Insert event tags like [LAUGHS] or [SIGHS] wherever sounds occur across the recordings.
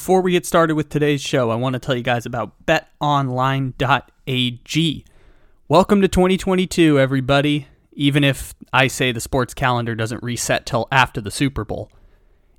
Before we get started with today's show, I want to tell you guys about betonline.ag. Welcome to 2022, everybody. Even if I say the sports calendar doesn't reset till after the Super Bowl.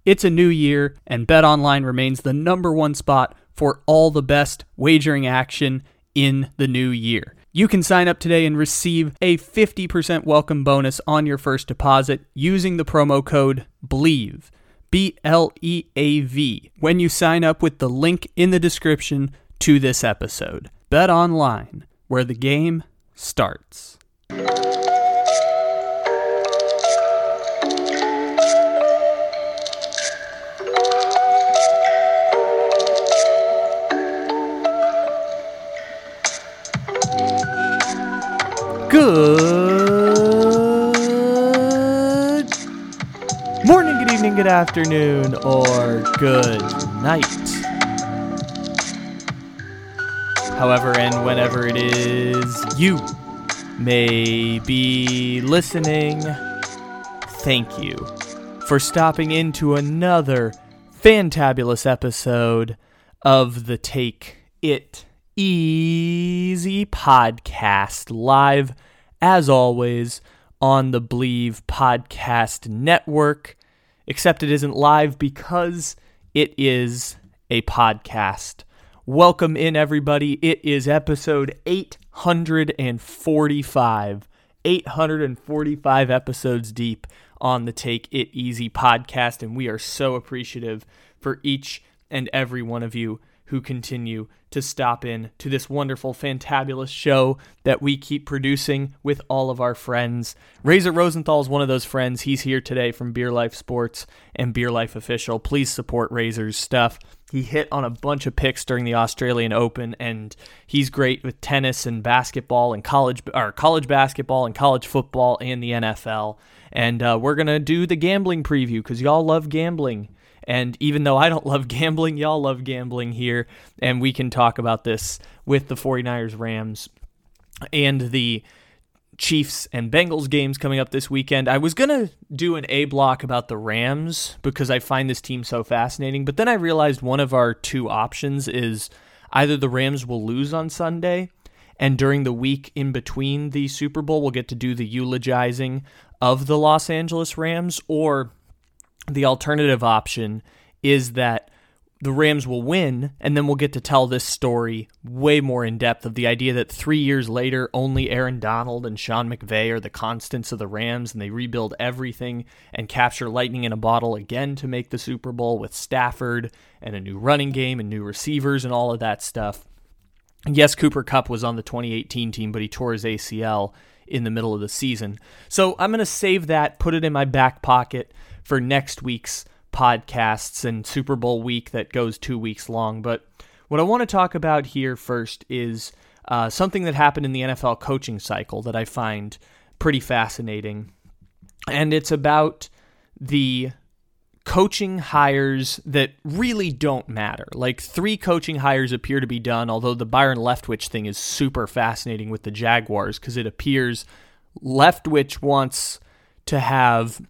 It's a new year, and BetOnline remains the number one spot for all the best wagering action in the new year. You can sign up today and receive a 50% welcome bonus on your first deposit using the promo code BLEAV. B L E A V when you sign up with the link in the description to this episode. Bet online, where the game starts. Good morning, good afternoon, or good night. However, and whenever it is you may be listening, thank you for stopping into another fantabulous episode of the Take It Easy podcast live as always, on the Bleav Podcast Network, except it isn't live because it is a podcast. Welcome in, everybody. It is episode 845. 845 episodes deep on the Take It Easy podcast, and we are so appreciative for each and every one of you who continue to stop in to this wonderful, fantabulous show that we keep producing with all of our friends. Razor Rosenthal is one of those friends. He's here today from Beer Life Sports and Beer Life Official. Please support Razor's stuff. He hit on a bunch of picks during the Australian Open, and he's great with tennis and basketball and college or college basketball and college football and the NFL. And uh, we're gonna do the gambling preview because y'all love gambling. And even though I don't [LAUGHS] love gambling, y'all love gambling here. And we can talk about this with the 49ers Rams and the Chiefs and Bengals games coming up this weekend. I was going to do an A block about the Rams because I find this team so fascinating. But then I realized one of our two options is either the Rams will lose on Sunday. And during the week in between the Super Bowl, we'll get to do the eulogizing of the Los Angeles Rams, or the alternative option is that the Rams will win, and then we'll get to tell this story way more in depth of the idea that three years later, only Aaron Donald and Sean McVay are the constants of the Rams, and they rebuild everything and capture lightning in a bottle again to make the Super Bowl with Stafford and a new running game and new receivers and all of that stuff. yes, Cooper Kupp was on the 2018 team, but he tore his ACL in the middle of the season. So I'm going to save that, put it in my back pocket for next week's podcasts and Super Bowl week that goes two weeks long. But what I want to talk about here first is uh, something that happened in the NFL coaching cycle that I find pretty fascinating. And it's about the coaching hires that really don't matter. Like three coaching hires appear to be done, although the Byron Leftwich thing is super fascinating with the Jaguars because it appears Leftwich wants to have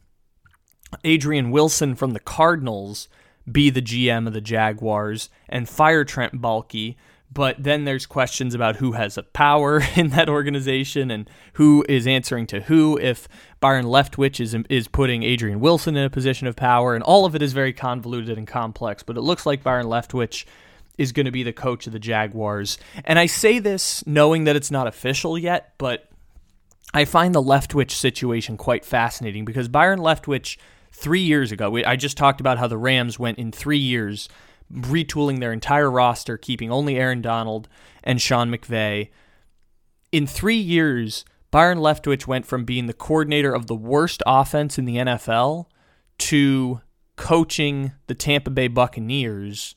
Adrian Wilson from the Cardinals be the GM of the Jaguars and fire Trent Baalke. But then there's questions about who has a power [LAUGHS] in that organization and who is answering to who. If Byron Leftwich is is putting Adrian Wilson in a position of power, and all of it is very convoluted and complex. But it looks like Byron Leftwich is going to be the coach of the Jaguars. And I say this knowing that it's not official yet, but I find the Leftwich situation quite fascinating because Byron Leftwich three years ago. I just talked about how the Rams went in three years retooling their entire roster, keeping only Aaron Donald and Sean McVay. In three years, Byron Leftwich went from being the coordinator of the worst offense in the NFL to coaching the Tampa Bay Buccaneers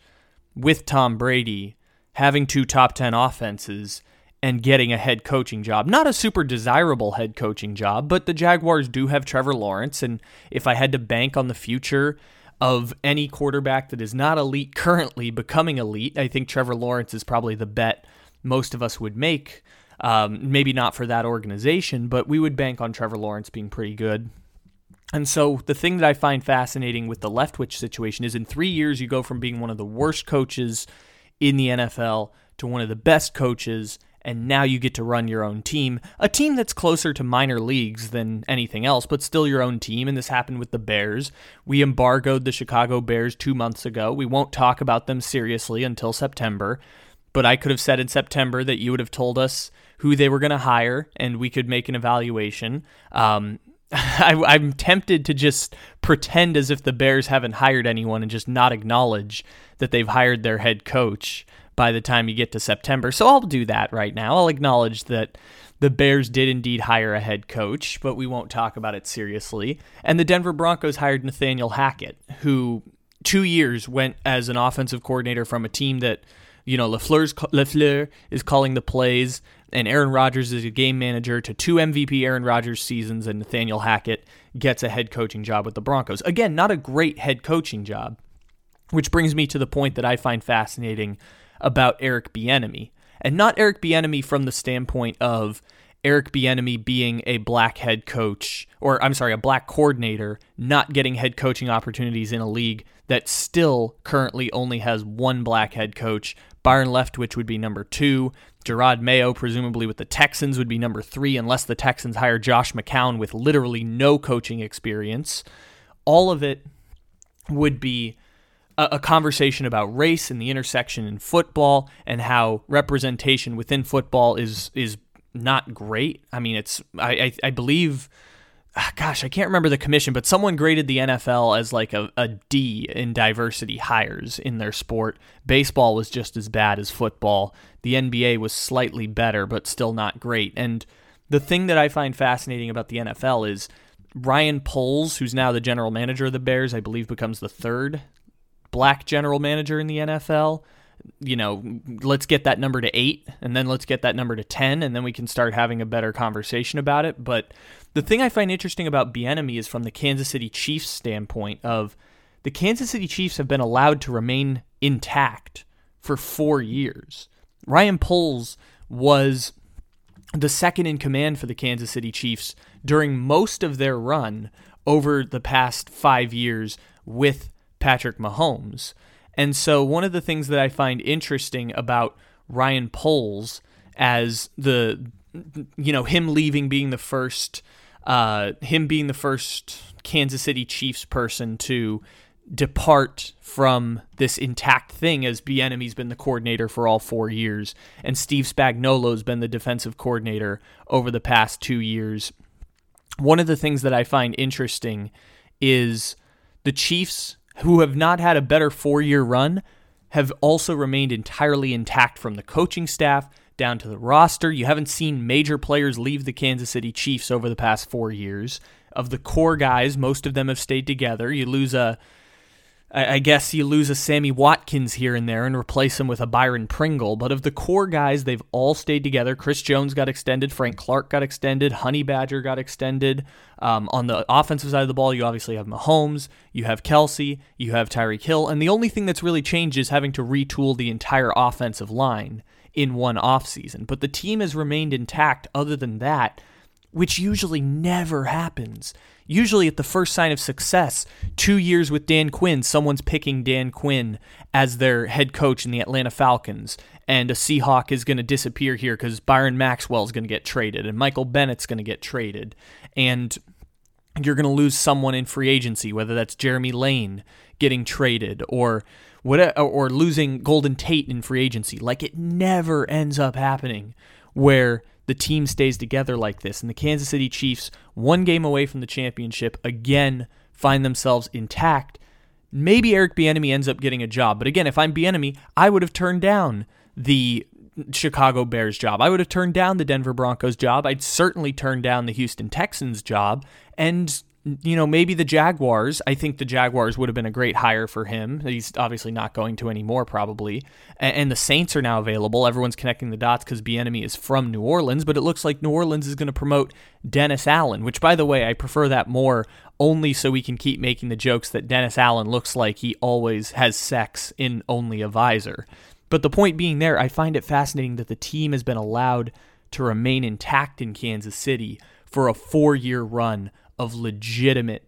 with Tom Brady, having two top 10 offenses, and getting a head coaching job. Not a super desirable head coaching job, but the Jaguars do have Trevor Lawrence. And if I had to bank on the future of any quarterback that is not elite currently becoming elite, I think Trevor Lawrence is probably the bet most of us would make. Um, maybe not for that organization, but we would bank on Trevor Lawrence being pretty good. And so the thing that I find fascinating with the Leftwich situation is in three years, you go from being one of the worst coaches in the NFL to one of the best coaches, and now you get to run your own team, a team that's closer to minor leagues than anything else, but still your own team. And this happened with the Bears. We embargoed the Chicago Bears two months ago. We won't talk about them seriously until September, but I could have said in September that you would have told us who they were going to hire and we could make an evaluation. Um, [LAUGHS] I, am tempted to just pretend as if the Bears haven't hired anyone and just not acknowledge that they've hired their head coach by the time you get to September. So I'll do that right now. I'll acknowledge that the Bears did indeed hire a head coach, but we won't talk about it seriously. And the Denver Broncos hired Nathaniel Hackett, who two years went as an offensive coordinator from a team that, you know, LaFleur's, LaFleur is calling the plays and Aaron Rodgers is a game manager to two MVP Aaron Rodgers seasons, and Nathaniel Hackett gets a head coaching job with the Broncos. Again, not a great head coaching job, which brings me to the point that I find fascinating about Eric Bieniemy, and not Eric Bieniemy from the standpoint of Eric Bieniemy being a black head coach, or I'm sorry, a black coordinator, not getting head coaching opportunities in a league that still currently only has one black head coach. Byron Leftwich would be number two. Jerod Mayo, presumably with the Texans, would be number three, unless the Texans hire Josh McCown with literally no coaching experience. All of it would be a, a conversation about race and the intersection in football and how representation within football is is not great. I mean, it's I, I, I believe Ah, gosh, I can't remember the commission, but someone graded the NFL as like a, a D in diversity hires in their sport. Baseball was just as bad as football. The NBA was slightly better, but still not great. And the thing that I find fascinating about the NFL is Ryan Poles, who's now the general manager of the Bears, I believe becomes the third black general manager in the NFL you know, let's get that number to eight and then let's get that number to 10 and then we can start having a better conversation about it. But the thing I find interesting about Bieniemy is from the Kansas City Chiefs standpoint of the Kansas City Chiefs have been allowed to remain intact for four years. Ryan Poles was the second in command for the Kansas City Chiefs during most of their run over the past five years with Patrick Mahomes. And so, one of the things that I find interesting about Ryan Poles as the, you know, him leaving being the first, uh, him being the first Kansas City Chiefs person to depart from this intact thing as Bieniemy's been the coordinator for all four years, and Steve Spagnuolo's been the defensive coordinator over the past two years. One of the things that I find interesting is the Chiefs who have not had a better four year run, have also remained entirely intact from the coaching staff down to the roster. You haven't seen major players leave the Kansas City Chiefs over the past four years. Of the core guys, most of them have stayed together. You lose a I guess you lose a Sammy Watkins here and there and replace him with a Byron Pringle. But of the core guys, they've all stayed together. Chris Jones got extended. Frank Clark got extended. Honey Badger got extended. Um, on the offensive side of the ball, you obviously have Mahomes. You have Kelce. You have Tyreek Hill. And the only thing that's really changed is having to retool the entire offensive line in one offseason. But the team has remained intact other than that, which usually never happens. Usually, at the first sign of success, two years with Dan Quinn, someone's picking Dan Quinn as their head coach in the Atlanta Falcons. And a Seahawk is going to disappear here because Byron Maxwell is going to get traded and Michael Bennett's going to get traded. And you're going to lose someone in free agency, whether that's Jeremy Lane getting traded or what, or losing Golden Tate in free agency. Like it never ends up happening where the team stays together like this. And the Kansas City Chiefs, one game away from the championship, again find themselves intact. Maybe Eric Bieniemy ends up getting a job, but again, if I'm Bieniemy, I would have turned down the Chicago Bears job. I would have turned down the Denver Broncos job. I'd certainly turn down the Houston Texans job, and you know, maybe the Jaguars. I think the Jaguars would have been a great hire for him. He's obviously not going to anymore, probably. And, the Saints are now available. Everyone's connecting the dots because Bieniemy is from New Orleans, but it looks like New Orleans is going to promote Dennis Allen, which, by the way, I prefer that more only so we can keep making the jokes that Dennis Allen looks like he always has sex in only a visor. But the point being there, I find it fascinating that the team has been allowed to remain intact in Kansas City for a four year run of legitimate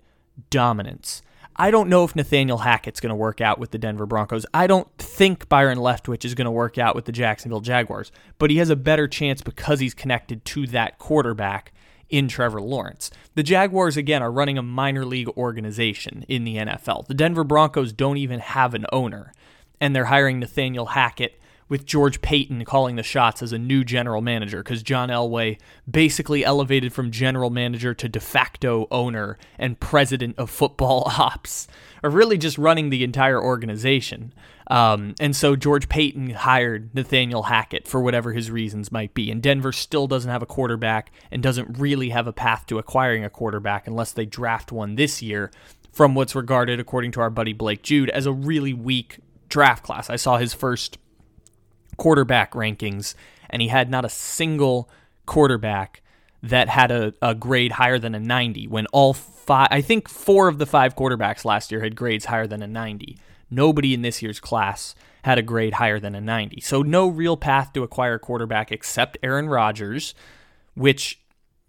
dominance. I don't know if Nathaniel Hackett's going to work out with the Denver Broncos. I don't think Byron Leftwich is going to work out with the Jacksonville Jaguars, but he has a better chance because he's connected to that quarterback in Trevor Lawrence. The Jaguars, again, are running a minor league organization in the NFL. The Denver Broncos don't even have an owner, and they're hiring Nathaniel Hackett with George Paton calling the shots as a new general manager because John Elway basically elevated from general manager to de facto owner and president of football [LAUGHS] ops, or really just running the entire organization. Um, and so George Paton hired Nathaniel Hackett for whatever his reasons might be. And Denver still doesn't have a quarterback and doesn't really have a path to acquiring a quarterback unless they draft one this year from what's regarded, according to our buddy Blake Jude, as a really weak draft class. I saw his first quarterback rankings, and he had not a single quarterback that had a, a grade higher than a 90 when all five, I think four of the five quarterbacks last year had grades higher than a 90. Nobody in this year's class had a grade higher than a 90. So no real path to acquire quarterback except Aaron Rodgers, which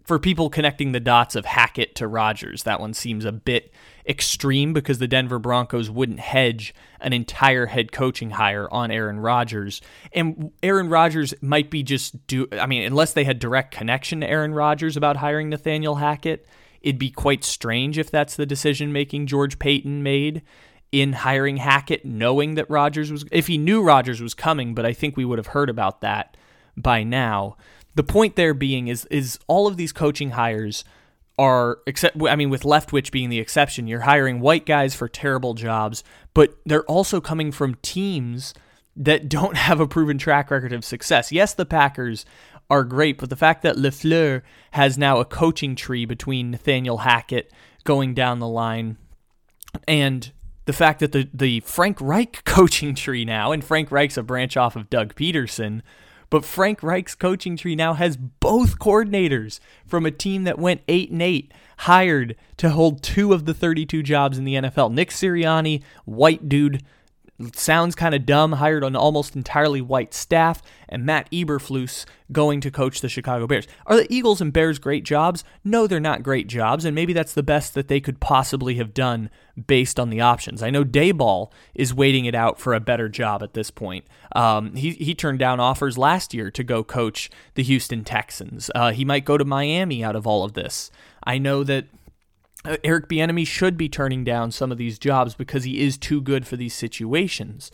for people connecting the dots of Hackett to Rodgers, that one seems a bit extreme because the Denver Broncos wouldn't hedge an entire head coaching hire on Aaron Rodgers. And Aaron Rodgers might be just do I mean, unless they had direct connection to Aaron Rodgers about hiring Nathaniel Hackett, it'd be quite strange if that's the decision making George Paton made in hiring Hackett, knowing that Rodgers was if he knew Rodgers was coming, but I think we would have heard about that by now the point there being is is all of these coaching hires are except I mean with Leftwich being the exception, you're hiring white guys for terrible jobs, but they're also coming from teams that don't [LAUGHS] have a proven track record of success. Yes, the Packers are great, but the fact that LaFleur has now a coaching tree between Nathaniel Hackett going down the line and the fact that the the Frank Reich [LAUGHS] coaching tree now, and Frank Reich's a branch off of Doug Pederson, but Frank Reich's coaching tree now has both coordinators from a team that went 8 and 8 hired to hold two of the 32 jobs in the NFL. Nick Sirianni, white dude, sounds kind of dumb, hired an almost entirely white staff, and Matt Eberflus going to coach the Chicago Bears. Are the Eagles and Bears great jobs? No, they're not great jobs, and maybe that's the best that they could possibly have done based on the options. I know Daboll is waiting it out for a better job at this point. Um, he, he turned down offers last year to go coach the Houston Texans. Uh, he might go to Miami out of all of this. I know that Uh, Eric Bieniemy should be turning down some of these jobs because he is too good for these situations.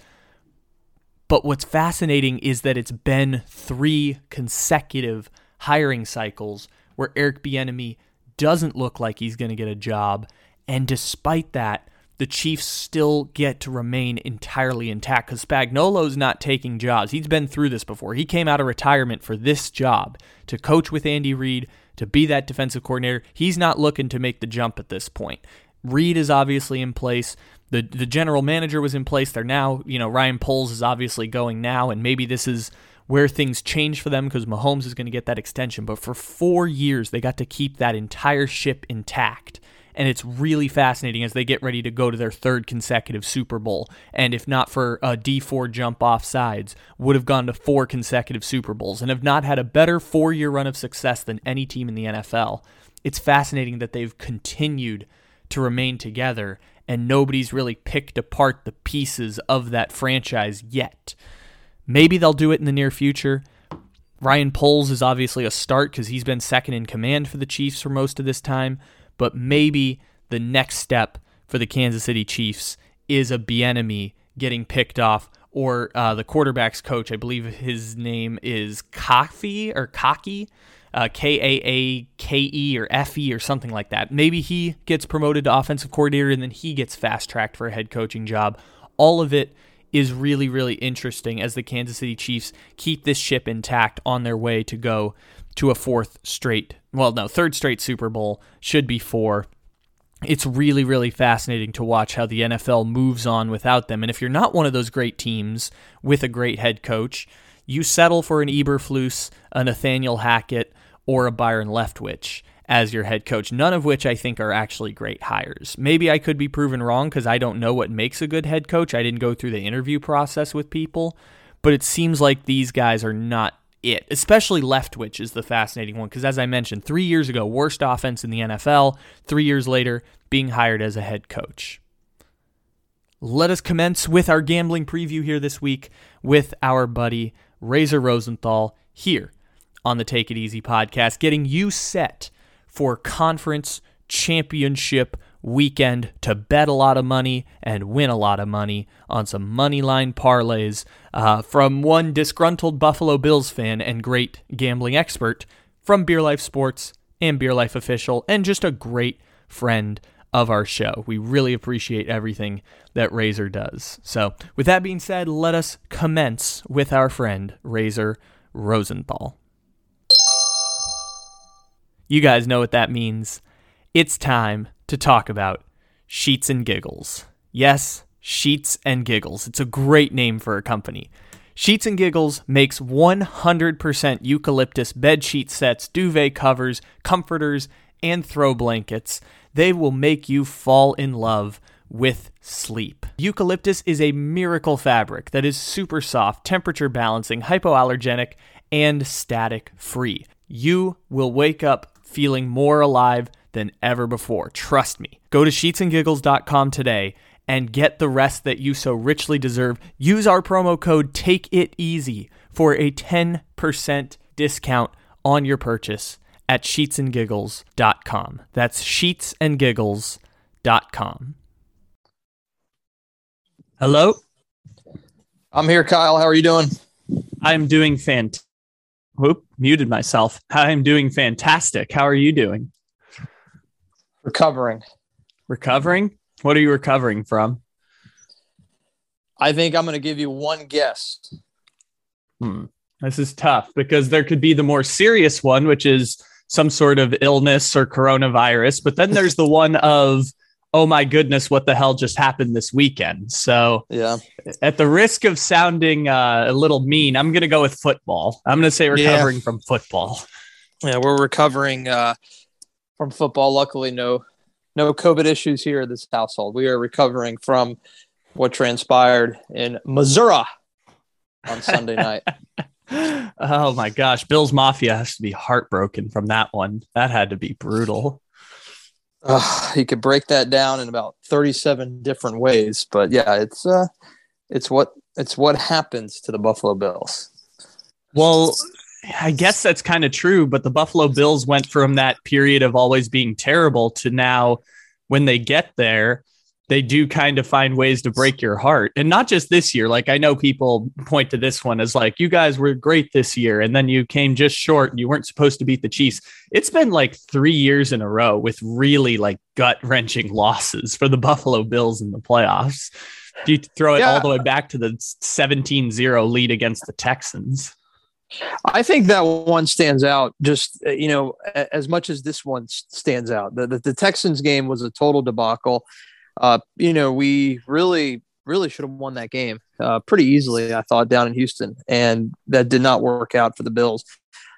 But what's fascinating is that it's been three consecutive hiring cycles where Eric Bieniemy doesn't look like he's going to get a job, and despite that, the Chiefs still get to remain entirely intact because Spagnuolo's not taking jobs. He's been through this before. He came out of retirement for this job to coach with Andy Reid, to be that defensive coordinator. He's not looking to make the jump at this point. Reid is obviously in place. The the general manager was in place. They're now, you know, Ryan Poles is obviously going now, and maybe this is where things change for them because Mahomes is going to get that extension. But for four years, they got to keep that entire ship intact and it's really fascinating as they get ready to go to their third consecutive Super Bowl. And if not for a Dee Ford jump off sides, would have gone to four consecutive Super Bowls and have not had a better four year run of success than any team in the NFL. It's fascinating that they've continued to remain together and nobody's really picked apart the pieces of that franchise yet. Maybe they'll do it in the near future. Ryan Poles is obviously a start because he's been second in command for the Chiefs for most of this time but maybe the next step for the Kansas City Chiefs is a Bieniemy getting picked off or uh, the quarterback's coach. I believe his name is Coffee or Cocky, uh, K A A K E or F E or something like that. Maybe he gets promoted to offensive coordinator and then he gets fast tracked for a head coaching job. All of it is really, really interesting as the Kansas City Chiefs keep this ship intact on their way to go to a fourth straight, well, no, third straight Super Bowl, should be four. It's really, really fascinating to watch how the NFL moves on without them. And if you're not one of those great teams with a great head coach, you settle for an Eberflus, a Nathaniel Hackett, or a Byron Leftwich as your head coach, none of which I think are actually great hires. Maybe I could be proven wrong because I don't know what makes a good head coach. I didn't go through the interview process with people, but it seems like these guys are not it. Especially Leftwich is the fascinating one because, as I mentioned, three years ago, worst offense in the NFL. Three years later, being hired as a head coach. Let us commence with our gambling preview here this week with our buddy Razor Rosenthal here on the Take It Easy podcast, getting you set for conference championship weekend to bet a lot of money and win a lot of money on some money line parlays uh, from one disgruntled Buffalo Bills fan and great gambling expert from Beer Life Sports and Beer Life Official, and just a great friend of our show. We really appreciate everything that Razor does. So, with that being said, let us commence with our friend Razor Rosenthal. You guys know what that means. It's time to talk about Sheets and Giggles. Yes, Sheets and Giggles. It's a great name for a company. Sheets and Giggles makes 100% eucalyptus bed sheet sets, duvet covers, comforters, and throw blankets they will make you fall in love with sleep. Eucalyptus is a miracle fabric that is super soft, temperature balancing, hypoallergenic, and static free. You will wake up feeling more alive than ever before. Trust me. Go to sheetsandgiggles.com today and get the rest that you so richly deserve. Use our promo code Take It Easy for a 10% discount on your purchase at sheetsandgiggles.com. That's sheetsandgiggles.com. Hello? I'm here, Kyle. How are you doing? I'm doing fantastic. Whoop, muted myself. I'm doing fantastic. How are you doing? Recovering. Recovering? What are you recovering from? I think I'm going to give you one guess. Hmm. This is tough because there could be the more serious one, which is some sort of illness or coronavirus. But then there's the one of, oh my goodness, what the hell just happened this weekend? So, yeah, at the risk of sounding uh, a little mean, I'm going to go with football. I'm going to say recovering yeah. from football. Yeah, we're recovering uh, from football. Luckily, no no COVID issues here in this household. We are recovering from what transpired in Missouri on Sunday night. [LAUGHS] oh my gosh, Bill's Mafia has to be heartbroken from that one. That had to be brutal. Uh, you could break that down in about 37 different ways, but yeah, it's uh, it's what it's what happens to the Buffalo Bills. Well, I guess that's kind of true, but the Buffalo Bills went from that period of always being terrible to now when they get there, they do kind of find ways to break your heart. And not just this year. Like I know people point to this one as like, you guys were great this year, and then you came just short and you weren't supposed to beat the Chiefs. It's been like three years in a row with really like gut wrenching [LAUGHS] losses for the Buffalo Bills in the playoffs. Do you throw it yeah. all the way back to the 17 0 lead against the Texans? I think that one stands out just, you know, as much as this one stands out. The, the, the Texans game was a total debacle uh, you know, we really, really should have won that game uh, pretty easily, I thought, down in Houston. And that did not work out for the Bills.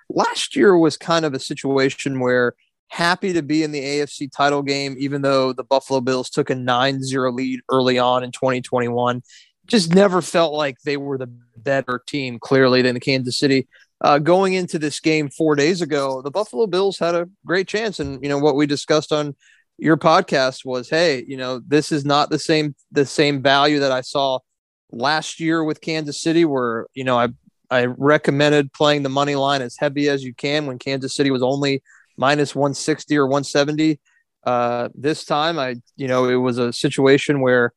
Last year was kind of a situation where happy to be in the AFC title game, even though the Buffalo Bills took a 9 0 lead early on in 2021. Just never felt like they were the better team, clearly, than the Kansas City. Uh, going into this game four days ago, the Buffalo Bills had a great chance. And, you know, what we discussed on your podcast was, hey, you know, this is not the same the same value that I saw last year with Kansas City, where you know I I recommended playing the money line as heavy as you can when Kansas City was only minus 160 or 170. Uh, this time, I you know it was a situation where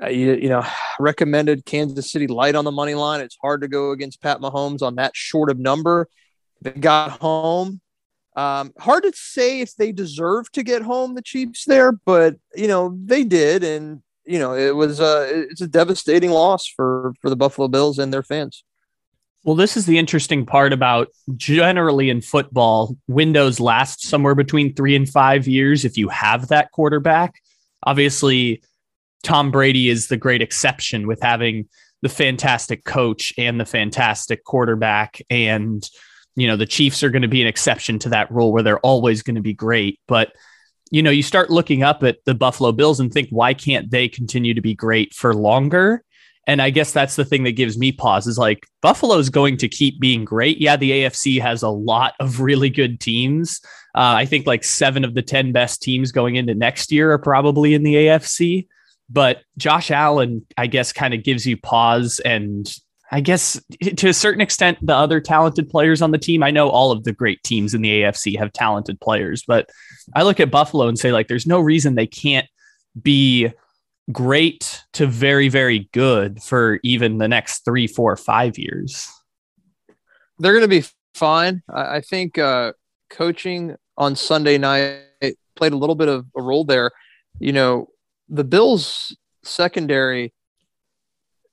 I, you, you know [SIGHS] recommended Kansas City light on the money line. It's hard to go against Pat Mahomes on that short of number. They got home um, hard to say if they deserve to get home the Chiefs there, but you know they did, and you know it was a it's a devastating loss for for the Buffalo Bills and their fans. Well, this is the interesting part about generally in football, windows last somewhere between three and five years if you have that quarterback. Obviously, Tom Brady is the great exception with having the fantastic coach and the fantastic quarterback and you know, the Chiefs are going to be an exception to that rule where they're always going to be great. But, you know, you start looking up at the Buffalo Bills and think, why can't they continue to be great for longer? And I guess that's the thing that gives me pause is like Buffalo's going to keep being great. Yeah, the AFC has a lot of really good teams. Uh, I think like seven of the 10 best teams going into next year are probably in the AFC. But Josh Allen, I guess, kind of gives you pause. And I guess to a certain extent, the other talented players on the team, I know all of the great teams in the AFC have talented players, but I look at Buffalo and say, like, there's no reason they can't be great to very, very good for even the next three, four, five years. They're going to be fine. I think uh, coaching on Sunday night played a little bit of a role there. You know, the Bills secondary,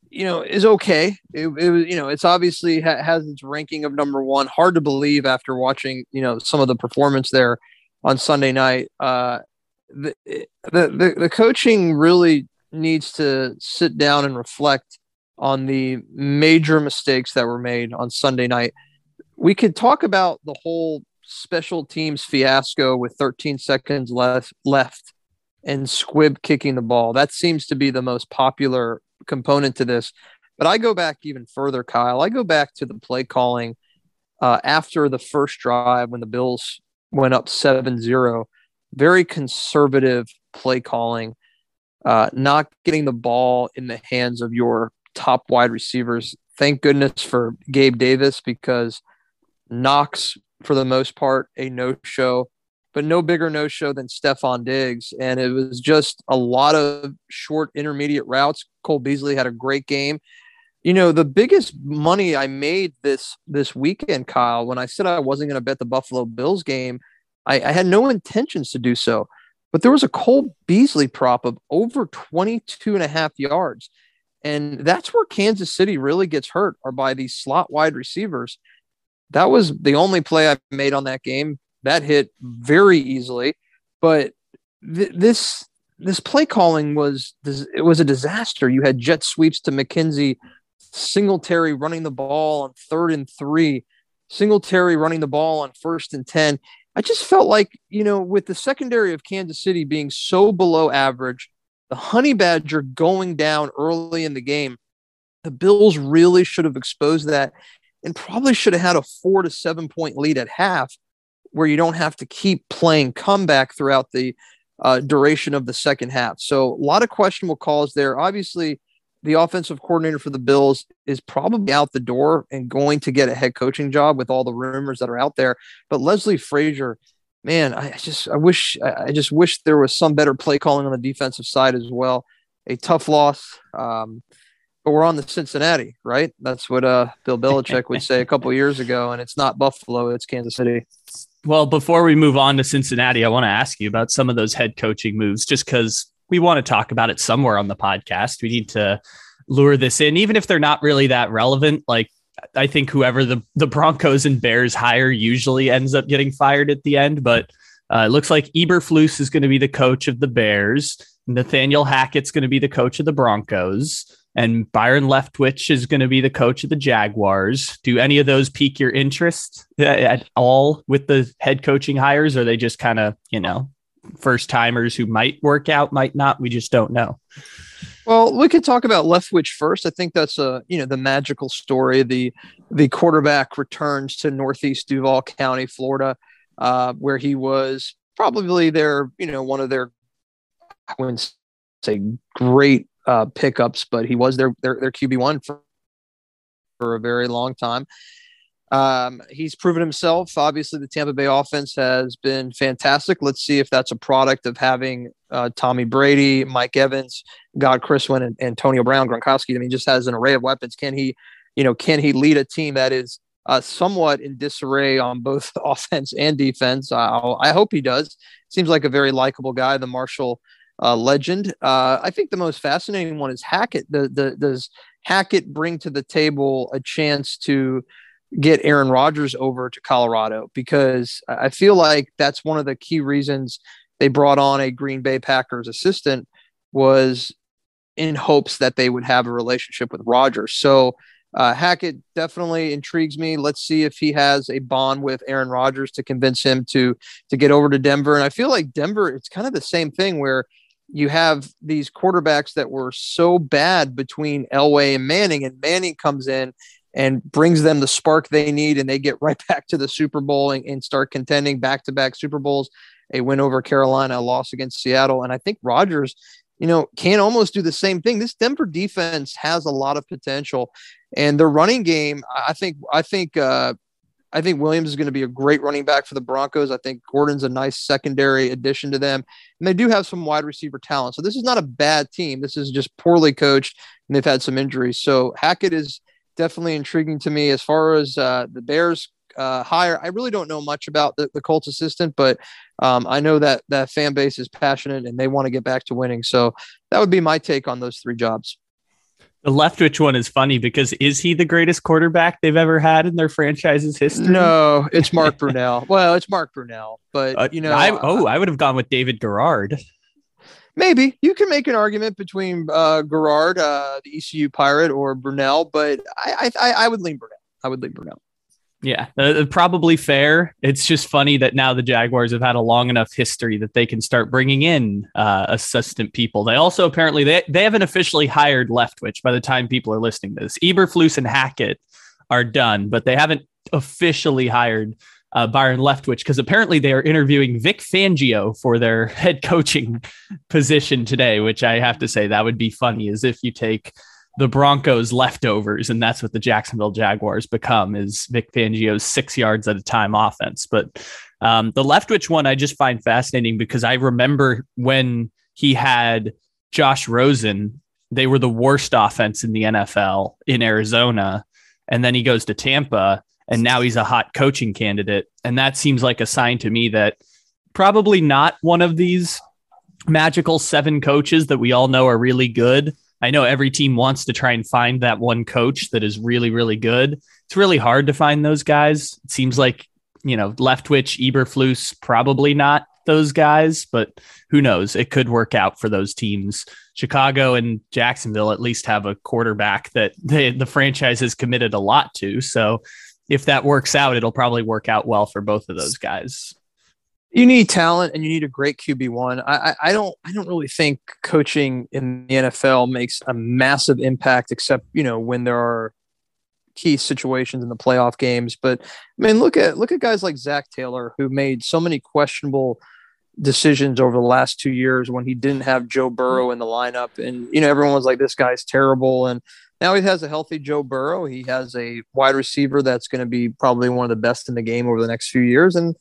you know, is okay. It, it you know, it's obviously ha- has its ranking of number one. Hard to believe after watching, you know, some of the performance there on Sunday night. Uh, the, the, the, the coaching really needs to sit down and reflect on the major mistakes that were made on Sunday night. We could talk about the whole special teams fiasco with 13 seconds left left and squib kicking the ball. That seems to be the most popular component to this. But I go back even further, Kyle. I go back to the play calling uh, after the first drive when the Bills went up 7 0. Very conservative play calling, uh, not getting the ball in the hands of your top wide receivers. Thank goodness for Gabe Davis because Knox for the most part, a no show, but no bigger no show than Stefon Diggs. And it was just a lot of short intermediate routes. Cole Beasley had a great game. You know, the biggest money I made this this weekend, Kyle, when I said I wasn't going to bet the Buffalo Bills game, I, I had no intentions to do so. But there was a Cole Beasley prop of over 22 and a half yards. And that's where Kansas City really gets hurt, are by these slot wide receivers that was the only play I made on that game. That hit very easily, but th- this this play calling was it was a disaster. You had jet sweeps to McKenzie, Singletary running the ball on third and three, Singletary running the ball on first and ten. I just felt like you know with the secondary of Kansas City being so below average, the Honey Badger going down early in the game, the Bills really should have exposed that and probably should have had a four to seven point lead at half where you don't have to keep playing comeback throughout the uh, duration of the second half. So a lot of questionable calls there. Obviously, the offensive coordinator for the Bills is probably out the door and going to get a head coaching job with all the rumors that are out there. But Leslie Frazier, man, I just I wish I just wish there was some better play calling on the defensive side as well. A tough loss. Um, but we're on the Cincinnati, right? That's what uh, Bill Belichick would say a [LAUGHS] couple years ago, and it's not Buffalo, it's Kansas City. Well, before we move on to Cincinnati, I want to ask you about some of those head coaching moves, just because we want to talk about it somewhere on the podcast. We need to lure this in, even if they're not really that relevant. Like I think whoever the the Broncos and Bears hire usually ends up getting fired at the end, but uh, it looks like Eberflus is going to be the coach of the Bears. Nathaniel Hackett's going to be the coach of the Broncos and Byron Leftwich is going to be the coach of the Jaguars. Do any of those pique your interest at all with the head coaching hires? Or are they just kind of, you know, first timers who might work out, might not? We just don't know. Well, we could talk about Leftwich first. I think that's a you know the magical story. The the quarterback returns to Northeast Duval County, Florida, uh, where he was probably their you know one of their I wouldn't say great uh, pickups, but he was their their, their QB one for, for a very long time. Um, he's proven himself. Obviously, the Tampa Bay offense has been fantastic. Let's see if that's a product of having uh, Tommy Brady, Mike Evans, God Chriswin, and Antonio Brown, Gronkowski. I mean, just has an array of weapons. Can he, you know, can he lead a team that is uh, somewhat in disarray on both [LAUGHS] offense and defense? I, I hope he does. Seems like a very likable guy. The Marshall uh, legend. Uh, I think the most fascinating one is Hackett. The, the, does Hackett bring to the table a chance to get Aaron Rodgers over to Colorado? Because I feel like that's one of the key reasons they brought on a Green Bay Packers assistant was in hopes that they would have a relationship with Rodgers. So uh, Hackett definitely intrigues me. Let's see if he has a bond with Aaron Rodgers to convince him to to get over to Denver. And I feel like Denver, it's kind of the same thing where you have these quarterbacks that were so bad between Elway and Manning, and Manning comes in and brings them the spark they need, and they get [LAUGHS] right back to the Super Bowl and, and start contending back to back Super Bowls. A win over Carolina, a loss against Seattle, and I think Rodgers, you know, can almost do the same thing. This Denver defense has a lot of potential, and the running game, I think, I think uh, I think Williams is going to be a great running back for the Broncos. I think Gordon's a nice secondary addition to them. And they do have some wide receiver talent. So this is not a bad team. This is just poorly coached and they've had some injuries. So Hackett is definitely intriguing to me as far as uh, the Bears uh, hire. I really don't know much about the, the Colts assistant, but um, I know that that fan base is passionate and they want to get back to winning. So that would be my take on those three jobs. The Leftwich one is funny because is he the greatest quarterback they've ever had in their franchise's history? No, it's Mark [LAUGHS] Brunell. Well, it's Mark Brunell, but uh, you know, I, oh, I would have gone with David Garrard. Maybe you can make an argument between uh, Garrard, uh, the ECU Pirate, or Brunell, but I, I, I would lean Brunell. I would lean Brunell. Yeah, uh, probably fair. It's just funny that now the Jaguars have had a long enough history that they can start bringing in uh, assistant people. They also apparently they they haven't officially hired Leftwich by the time people are listening to this. Eberflus and Hackett are done, but they haven't officially hired uh, Byron Leftwich because apparently they are interviewing Vic Fangio for their [LAUGHS] head coaching position today. Which I have to say that would be funny, as if you take the Broncos leftovers, and that's what the Jacksonville Jaguars become is Vic Fangio's six yards at a time offense. But um, the Leftwich one I just find fascinating because I remember when he had Josh Rosen, they were the worst offense in the NFL in Arizona, and then he goes to Tampa, and now he's a hot coaching candidate, and that seems like a sign to me that probably not one of these magical seven coaches that we all know are really good I know every team wants to try and find that one coach that is really, really good. It's really hard to find those guys. It seems like, you know, Leftwich, Eberflus, probably not those guys, but who knows? It could work out for those teams. Chicago and Jacksonville at least have a quarterback that [LAUGHS] they, the franchise has committed a lot to. So if that works out, it'll probably work out well for both of those guys you need talent and you need a great QB one. I, I, don't I don't really think coaching in the NFL makes a massive impact, except you know when there are key situations in the playoff games. But I mean, look at look at guys like Zac Taylor who made so many questionable decisions over the last two years when he didn't have Joe Burrow in the lineup, and you know everyone was like, "This guy's terrible," and now he has a healthy Joe Burrow. He has a wide receiver that's going to be probably one of the best in the game over the next few years, and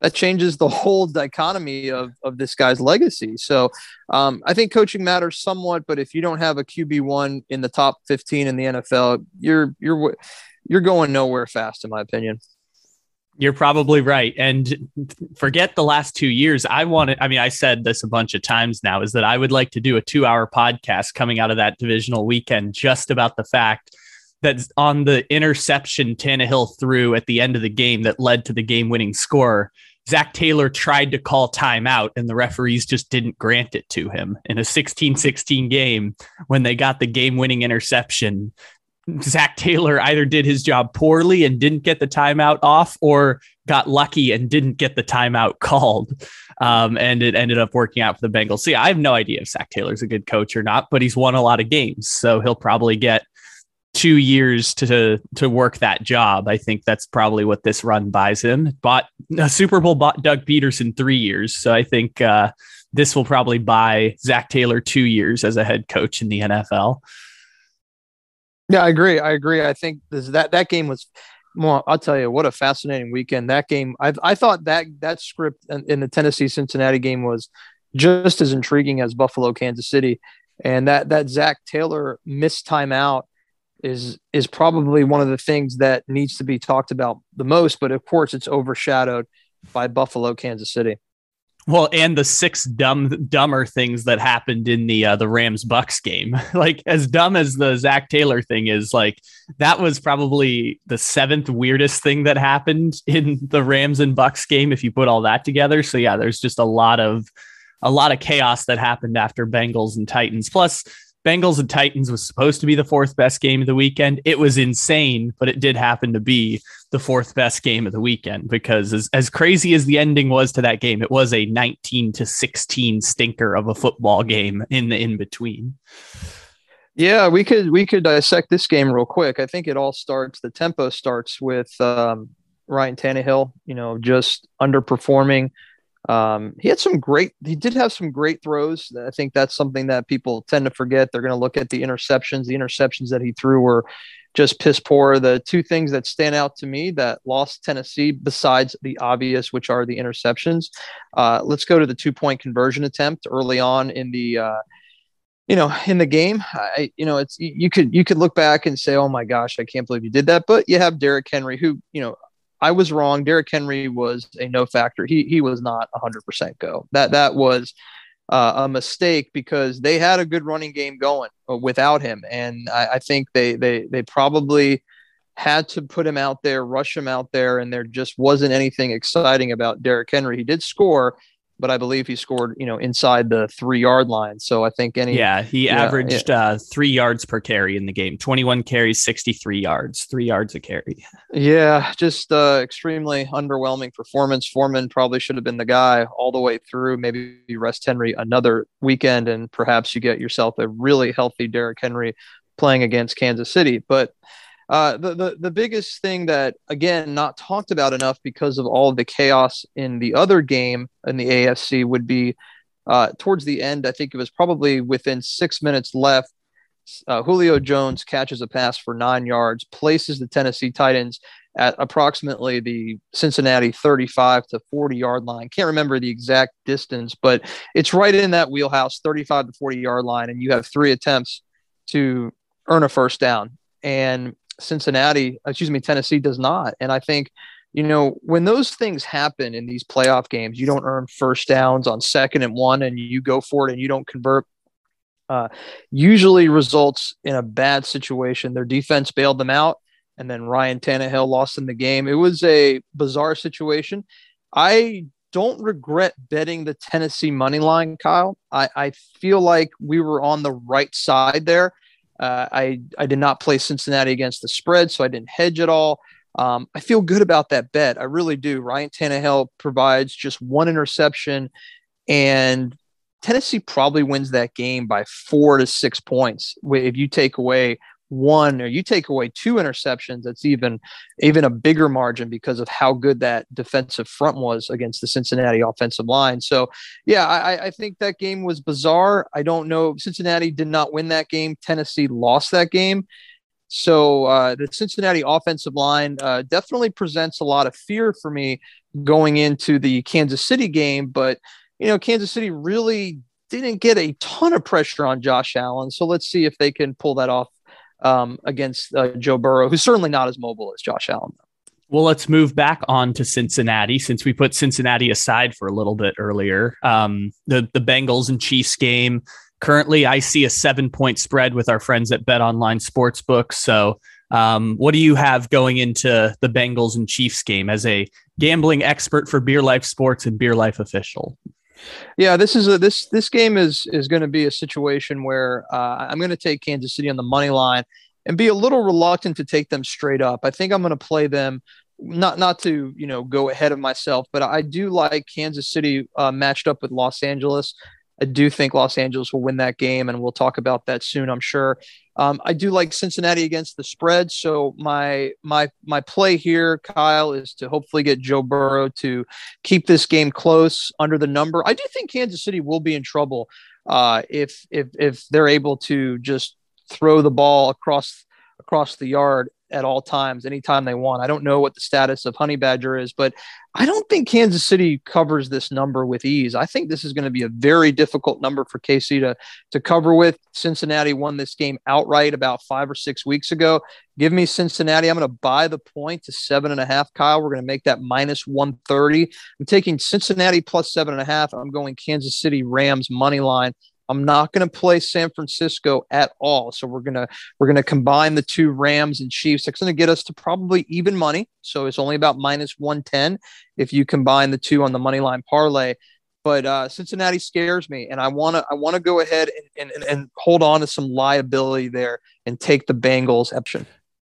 that changes the whole dichotomy of, of this guy's legacy. So um, I think coaching matters somewhat, but if you don't have a QB one in the top 15 in the NFL, you're you're you're going nowhere fast, in my opinion. You're probably right. And forget the last two years. I wanted, I mean, I said this a bunch of times now is that I would like to do a two hour podcast coming out of that divisional weekend just about the fact that on the interception Tannehill threw at the end of the game that led to the game winning score Zac Taylor tried to call timeout and the referees just didn't grant it to him in a 16 16 game when they got the game winning interception. Zac Taylor either did his job poorly and didn't get the timeout off or got lucky and didn't get the timeout [LAUGHS] called. Um, and it ended up working out for the Bengals. See, I have no idea if Zac Taylor's a good coach or not, but he's won a lot of games. So he'll probably get two years to to work that job. I think that's probably what this run buys him. Bought a Super Bowl bought Doug Pederson three years, so I think uh, this will probably buy Zac Taylor two years as a head coach in the NFL. Yeah, I agree. I agree. I think this, that that game was. Well, I'll tell you what a fascinating weekend that game. I I thought that that script in, in the Tennessee Cincinnati game was just as intriguing as Buffalo Kansas City, and that that Zac Taylor missed timeout is is probably one of the things that needs to be talked about the most. But of course, it's overshadowed by Buffalo, Kansas City. Well, and the six dumb dumber things that happened in the uh, the Rams Bucks game. [LAUGHS] like as dumb as the Zac Taylor thing is, like that was probably the seventh weirdest thing that happened in the Rams and Bucks game if you put all that together. So yeah, there's just a lot of a lot of chaos that happened after Bengals and Titans. Plus, Bengals and Titans was supposed to be the fourth best game of the weekend. It was insane, but it did happen to be the fourth best game of the weekend because as, as crazy as the ending was to that game, it was a 19 to 16 stinker of a football game in the in between. Yeah, we could we could dissect this game real quick. I think it all starts. The tempo starts with um, Ryan Tannehill. You know, just underperforming. Um, he had some great. He did have some great throws. I think that's something that people tend to forget. They're going to look at the interceptions. The interceptions that he threw were just piss poor. The two things that stand out to me that lost Tennessee, besides the obvious, which are the interceptions. Uh, let's go to the two point conversion attempt early on in the. Uh, you know, in the game, I, you know, it's you could you could look back and say, "Oh my gosh, I can't believe you did that." But you have Derrick Henry, who, you know, I was wrong. Derrick Henry was a no factor. He he was not 100% go. That that was uh, a mistake because they had a good running game going uh, without him, and I, I think they they they probably had to put him out there, rush him out there, and there just wasn't anything exciting about Derrick Henry. He did score, but I believe he scored, you know, inside the three yard line. So I think any yeah, he yeah, averaged yeah. Uh, three yards per carry in the game. Twenty one carries, sixty three yards, three yards a carry. Yeah, just uh, extremely underwhelming performance. Foreman probably should have been the guy all the way through. Maybe rest Henry another weekend, and perhaps you get yourself a really healthy Derrick Henry playing against Kansas City. But uh, the, the the biggest thing that again not talked about enough because of all the chaos in the other game in the AFC would be uh, towards the end. I think it was probably within six minutes left. Uh, Julio Jones catches a pass for nine yards, places the Tennessee Titans at approximately the Cincinnati 35 to 40 yard line. Can't remember the exact distance, but it's right in that wheelhouse, 35 to 40 yard line, and you have three attempts to earn a first down. And Cincinnati, excuse me, Tennessee does not. And I think, you know, when those things happen in these playoff games, you don't earn first downs on second and one and you go for it and you don't convert. Uh, usually results in a bad situation. Their defense bailed them out, and then Ryan Tannehill lost in the game. It was a bizarre situation. I don't regret betting the Tennessee money line, Kyle. I, I feel like we were on the right side there. Uh, I I did not play Cincinnati against the spread, so I didn't hedge at all. Um, I feel good about that bet. I really do. Ryan Tannehill provides just one interception, and Tennessee probably wins that game by four to six points. If you take away one or you take away two interceptions, that's even even a bigger margin because of how good that defensive front was against the Cincinnati offensive line. So, yeah, I, I think that game was bizarre. I don't know. Cincinnati did not win that game. Tennessee lost that game. So uh, the Cincinnati offensive line uh, definitely presents a lot of fear for me going into the Kansas City game. But you know, Kansas City really didn't get a ton of pressure on Josh Allen. So let's see if they can pull that off um, against uh, Joe Burrow, who's certainly not as mobile as Josh Allen. Well, let's move back on to Cincinnati since we put Cincinnati aside for a little bit earlier. Um, the the Bengals and Chiefs game. Currently, I see a seven point spread with our friends at Bet Online Sportsbook. So, um, what do you have going into the Bengals and Chiefs game as a gambling expert for Beer Life Sports and Beer Life official? Yeah, this is a this this game is is going to be a situation where uh, I'm going to take Kansas City on the money line and be a little reluctant to take them straight up. I think I'm going to play them not not to you know go ahead of myself, but I do like Kansas City uh, matched up with Los Angeles. I do think Los Angeles will win that game, and we'll talk about that soon, I'm sure. Um, I do like Cincinnati against the spread, so my my my play here, Kyle, is to hopefully get Joe Burrow to keep this game close under the number. I do think Kansas City will be in trouble uh, if if if they're able to just throw the ball across across the yard at all times, anytime they want. I don't know what the status of Honey Badger is, but I don't think Kansas City covers this number with ease. I think this is going to be a very difficult number for KC to, to cover with. Cincinnati won this game outright about five or six weeks ago. Give me Cincinnati. I'm going to buy the point to seven and a half, Kyle. We're going to make that minus 130. I'm taking Cincinnati plus seven and a half. I'm going Kansas City Rams money line I'm not going to play San Francisco at all. So we're gonna we're gonna combine the two Rams and Chiefs. That's going to get us to probably even money. So it's only about minus 110 if you combine the two on the money line parlay. but uh, Cincinnati scares me, and I want to I want to go ahead and, and, and hold on to some liability there and take the Bengals option.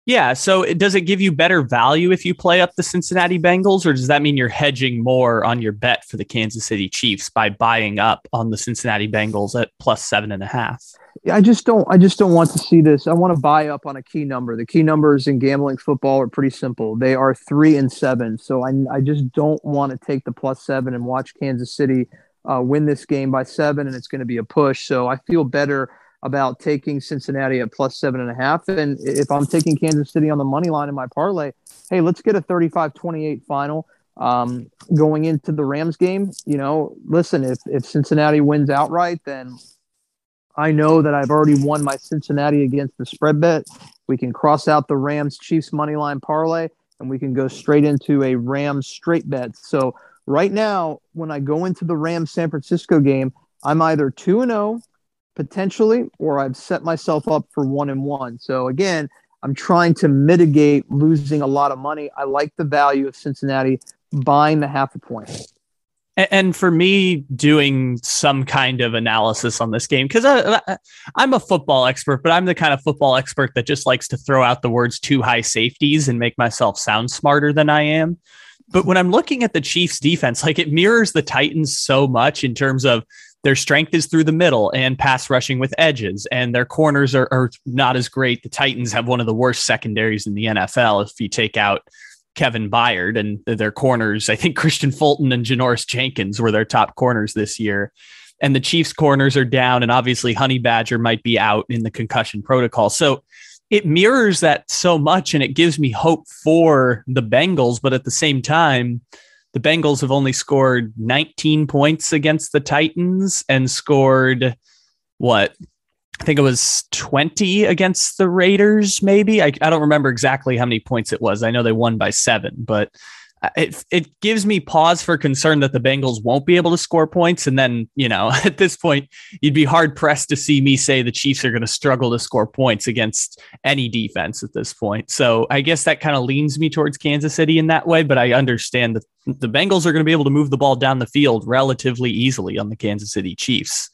Yeah. So does it give you better value if you play up the Cincinnati Bengals, or does that mean you're hedging more on your bet for the Kansas City Chiefs by buying up on the Cincinnati Bengals at plus seven and a half? I just don't. I just don't want to see this. I want to buy up on a key number. The key numbers in gambling football are pretty simple. They are three and seven. So I, I just don't want to take the plus seven and watch Kansas City uh, win this game by seven, and it's going to be a push. So I feel better about taking Cincinnati at plus seven and a half. And if I'm taking Kansas City on the money line in my parlay, hey, let's get a 35-28 final. Um, going into the Rams game, you know, listen, if if Cincinnati wins outright, then I know that I've already won my Cincinnati against the spread bet. We can cross out the Rams Chiefs money line parlay and we can go straight into a Rams straight bet. So right now, when I go into the Rams San Francisco game, I'm either 2 and 0 potentially or I've set myself up for 1 and 1. So again, I'm trying to mitigate losing a lot of money. I like the value of Cincinnati buying the half a point. And for me, doing some kind of analysis on this game, because I'm a football expert, but I'm the kind of football expert that just likes to throw out the words too high safeties and make myself sound smarter than I am. But when I'm looking at the Chiefs defense, like it mirrors the Titans so much in terms of their strength is through the middle and pass rushing with edges, and their corners are, are not as great. The Titans have one of the worst secondaries in the NFL if you take out Kevin Byard and their corners. I think Kristian Fulton and Janoris Jenkins were their top corners this year. And the Chiefs' corners are down, and obviously Honey Badger might be out in the concussion protocol. So it mirrors that so much, and it gives me hope for the Bengals. But at the same time, the Bengals have only scored 19 points against the Titans and scored what I think it was 20 against the Raiders, maybe. I, I don't remember exactly how many points it was. I know they won by seven, but Uh, it, it gives me pause for concern that the Bengals won't be able to score points. And then, you know, [LAUGHS] at this point, you'd be hard pressed to see me say the Chiefs are going to struggle to score points against any defense at this point. So I guess that kind of leans me towards Kansas City in that way. But I understand that the Bengals are going to be able to move the ball down the field relatively easily on the Kansas City Chiefs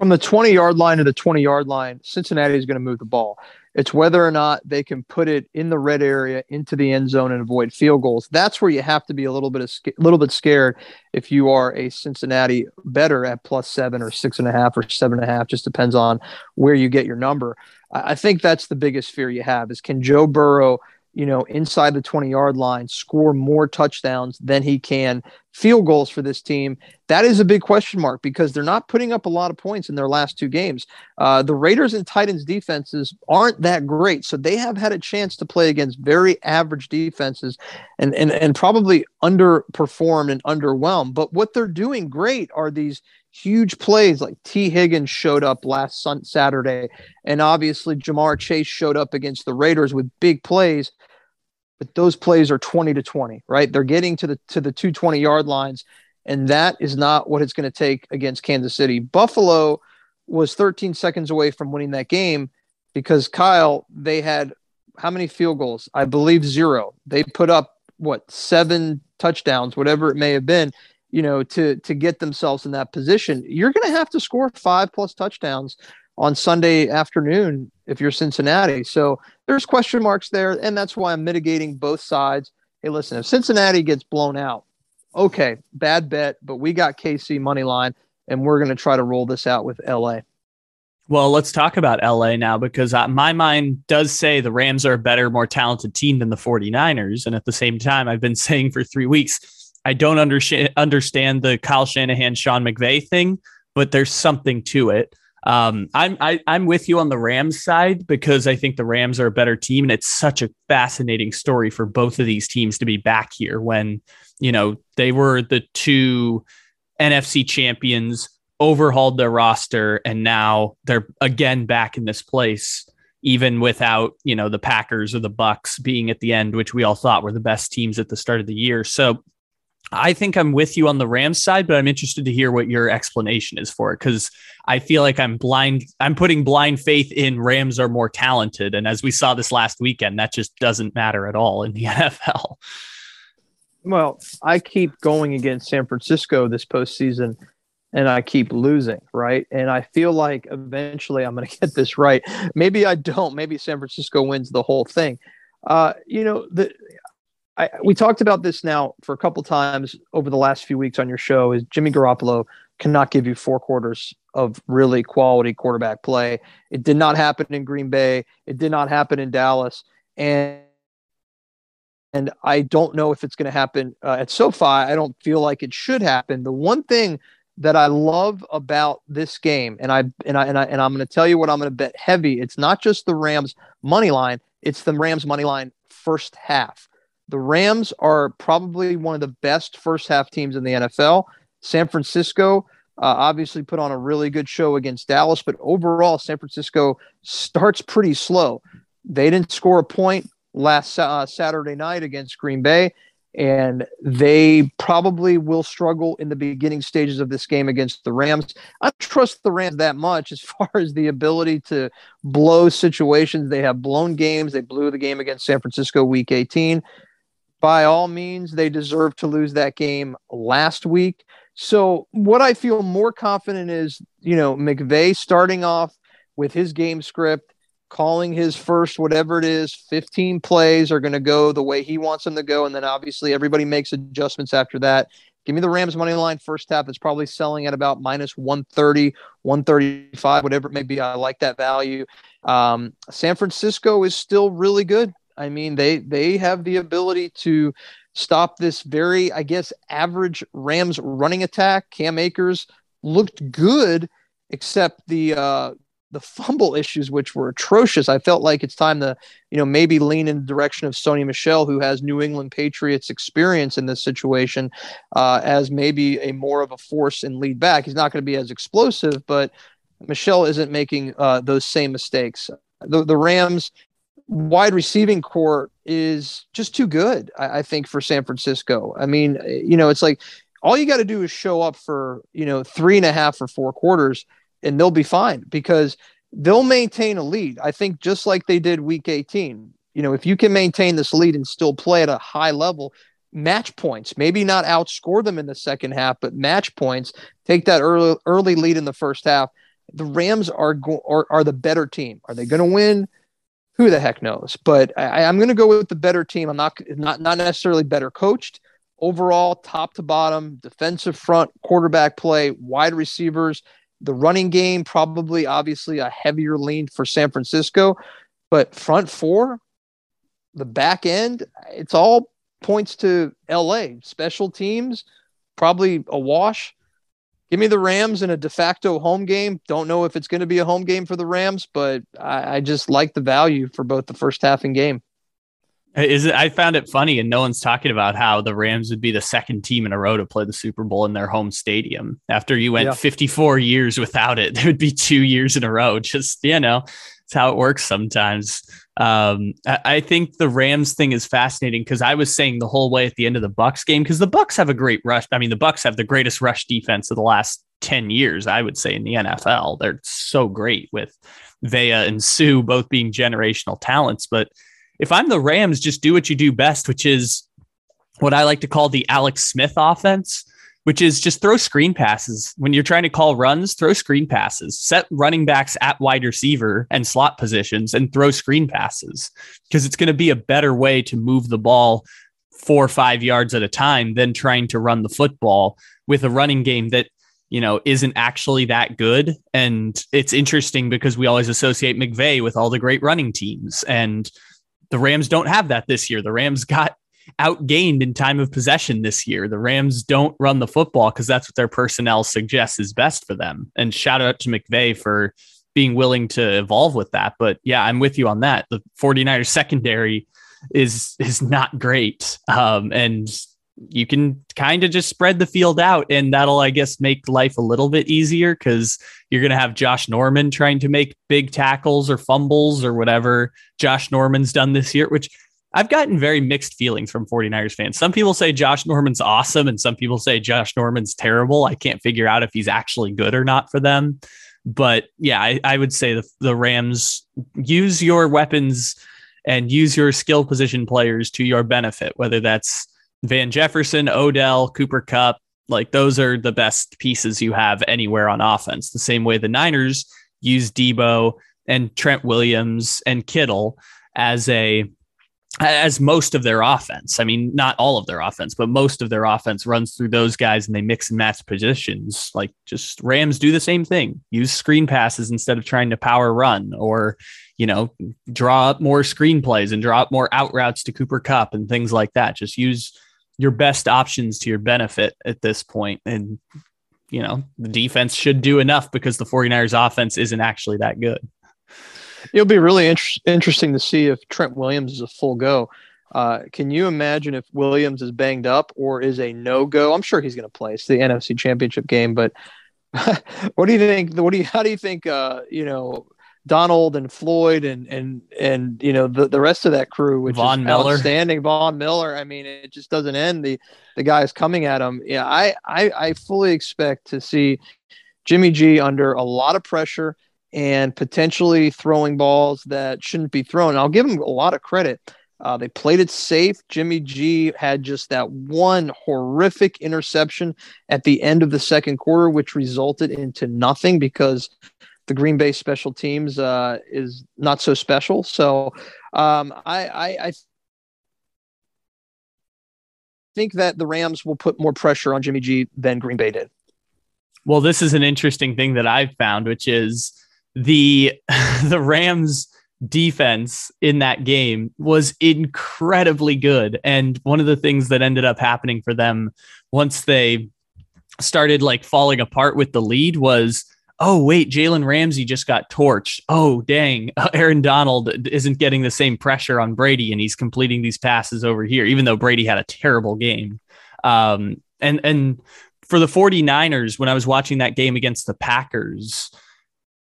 from the 20 yard line to the 20 yard line, Cincinnati is going to move the ball. It's whether or not they can put it in the red area into the end zone and avoid field goals. That's where you have to be a little bit of little bit scared if you are a Cincinnati better at plus seven or six and a half or seven and a half. Just depends on where you get your number. I think that's the biggest fear you have is can Joe Burrow you know, inside the 20 yard line, score more touchdowns than he can field goals for this team. That is a big question mark because they're not putting up a lot of points in their last two games. Uh, the Raiders and Titans defenses aren't that great. So they have had a chance to play against very average defenses and, and, and probably underperformed and underwhelmed. But what they're doing great are these huge plays like Tee Higgins showed up last sun- Saturday, and obviously Ja'Marr Chase showed up against the Raiders with big plays. But those plays are 20 to 20, right? They're getting to the to the 220 yard lines, and that is not what it's going to take against Kansas City. Buffalo was 13 seconds away from winning that game because Kyle, they had how many field goals? I believe zero. They put up what seven touchdowns, whatever it may have been, you know, to to get themselves in that position. You're going to have to score five plus touchdowns on Sunday afternoon if you're Cincinnati. So there's question marks there, and that's why I'm mitigating both sides. Hey, listen, if Cincinnati gets blown out, okay, bad bet, but we got KC money line, and we're going to try to roll this out with LA. Well, let's talk about LA now because my mind does say the Rams are a better, more talented team than the 49ers. And at the same time, I've been [LAUGHS] saying for three weeks, I don't understand understand the Kyle Shanahan Sean McVay thing, but there's something to it. Um, I'm I, am i am with you on the Rams side because I think the Rams are a better team, and it's such a fascinating story for both of these teams to be back here when you know they were the two NFC champions, overhauled their roster, and now they're again back in this place even without you know the Packers or the Bucks being at the end, which we all thought were the best teams at the start of the year. So I think I'm with you on the Rams side, but I'm interested to hear what your explanation is for it because I feel like I'm blind. I'm putting blind faith in Rams are more talented, and as we saw this last weekend, that just doesn't matter at all in the [LAUGHS] NFL. Well, I keep going against San Francisco this postseason and I keep losing, right? And I feel like eventually I'm going [LAUGHS] to get this right. Maybe I don't. Maybe San Francisco wins the whole thing. Uh, you know, the I, we talked about this now for a couple times over the last few weeks on your show. Is Jimmy Garoppolo cannot give you four quarters of really quality quarterback play. It did not happen in Green Bay. It did not happen in Dallas, and and I don't know if it's going to happen uh, at SoFi. I don't feel like it should happen. The one thing that I love about this game, and I and I and I and I'm going to tell you what I'm going to bet heavy. It's not just the Rams money line; it's the Rams money line first half. The Rams are probably one of the best first half teams in the NFL. San Francisco uh, obviously put on a really good show against Dallas, but overall, San Francisco starts pretty slow. They didn't score a point last uh, Saturday night against Green Bay and they probably will struggle in the beginning stages of this game against the Rams. I trust the Rams that much as [LAUGHS] far as the ability to blow situations. They have blown games. They blew the game against San Francisco week 18. By all means, they deserve to lose that game last week. So, what I feel more confident is, you know, McVay starting off with his game script calling his first whatever it is 15 plays are going to go the way he wants them to go. And then obviously everybody makes adjustments after that. Give me the rams money line first half. It's probably selling at about minus 130 135 whatever it may be. I like that value. Um, san francisco is still really good i mean they they have the ability to stop this very i guess average rams running attack cam akers looked good except the uh, the fumble issues, which were atrocious. I felt like it's time to, you know, maybe lean in the direction of Sony Michel, who has New England Patriots experience in this situation, uh, as maybe a more of a force and lead back. He's not going to be as explosive, but Michel isn't making uh, those same mistakes. The, the Rams wide receiving core is just too good, I, I think, for San Francisco. I mean, eh, you know, it's like all you got to do is show up for, you know, three and a half or four quarters – and they'll be fine because they'll maintain a lead. I think just like they did week 18. You know, if you can maintain this lead and still play at a high level, match points, maybe not outscore them in the second half, but match points, take that early early lead in the first half. The Rams are go- are, are the better team. Are they going to win? Who the heck knows? But I, I'm going to go with the better team. I'm not not not necessarily better coached. Overall, top to bottom, defensive front, quarterback play, wide receivers, the running game, probably obviously a heavier lean for San Francisco, but front four, the back end, it's all points to LA. Special teams, probably a wash. Give me the Rams in a de facto home game. Don't know if it's going to be a home game for the Rams, but I, I just like the value for both the first half and game. Is it? I found it funny, and no one's talking about how the Rams would be the second team in a row to play the Super Bowl in their home stadium. After you went yeah. 54 years without it, [LAUGHS] there would be two years in a row. Just you know, it's how it works sometimes. Um, I, I think the Rams thing is fascinating because I was saying the whole way at the end of the Bucks game because the Bucks have a great rush. I mean, the Bucks have the greatest rush defense of the last 10 years, I would say, in the NFL. They're so great with Vea and Suh both being generational talents, but if I'm the Rams, just do what you do best, which is what I like to call the Alex Smith offense, which is just throw screen passes. When you're trying to call runs, throw screen passes, set running backs at wide receiver and slot positions and throw screen passes because it's going to be a better way to move the ball four or five yards at a time than trying to run the football with a running game that you know, isn't actually that good. And it's interesting because we always associate McVay with all the great running teams. And the Rams don't have that this year. The Rams got outgained in time of possession this year. The Rams don't run the football because that's what their personnel suggests is best for them. And shout out to McVay for being willing to evolve with that. But yeah, I'm with you on that. The 49ers secondary is is not great. Um, and you can kind of just spread the field out and that'll i guess make life a little bit easier because you're going to have josh norman trying to make big tackles or fumbles or whatever josh norman's done this year which i've gotten very mixed feelings from 49ers fans some people say josh norman's awesome and some people say josh norman's terrible i can't figure out if he's actually good or not for them but yeah i, I would say the, the rams use your weapons and use your skill position players to your benefit whether that's Van Jefferson, Odell, Cooper Kupp. like those are the best pieces you have anywhere on offense. The same way the Niners use Deebo and Trent Williams and Kittle as a as most of their offense. I mean, not all of their offense, but most of their offense runs through those guys and they mix and match positions. Like just Rams do the same thing. Use screen passes instead of trying to power run or, you know, draw up more screenplays and draw up more out routes to Cooper Kupp and things like that. Just use your best options to your benefit at this point. And, you know, the defense should do enough because the 49ers offense isn't actually that good. It'll be really inter- interesting to see if Trent Williams is a full go. Uh, can you imagine if Williams is banged up or is a no go? I'm sure he's going to play. It's the NFC Championship game, but [LAUGHS] what do you think? What do you? How do you think? Uh, you know, Donald and Floyd and and and you know the, the rest of that crew, which Von is Miller. outstanding. Von Miller. I mean, it just doesn't end. The the guys coming at him. Yeah, I I, I fully expect to see Jimmy G under a lot of pressure and potentially throwing balls that shouldn't be thrown. I'll give him a lot of credit. Uh, they played it safe. Jimmy G had just that one horrific interception at the end of the second quarter, which resulted into nothing because the Green Bay special teams uh, is not so special. So um, I, I, I think that the Rams will put more pressure on Jimmy G than Green Bay did. Well, this is an interesting thing that I've found, which is the [LAUGHS] the Rams defense in that game was incredibly good. And one of the things that ended up happening for them once they started like falling apart with the lead was oh wait jalen ramsey just got torched. Oh dang. [LAUGHS] Aaron donald isn't getting the same pressure on brady and he's completing these passes over here even though brady had a terrible game. Um, and and for the 49ers when i was watching that game against the packers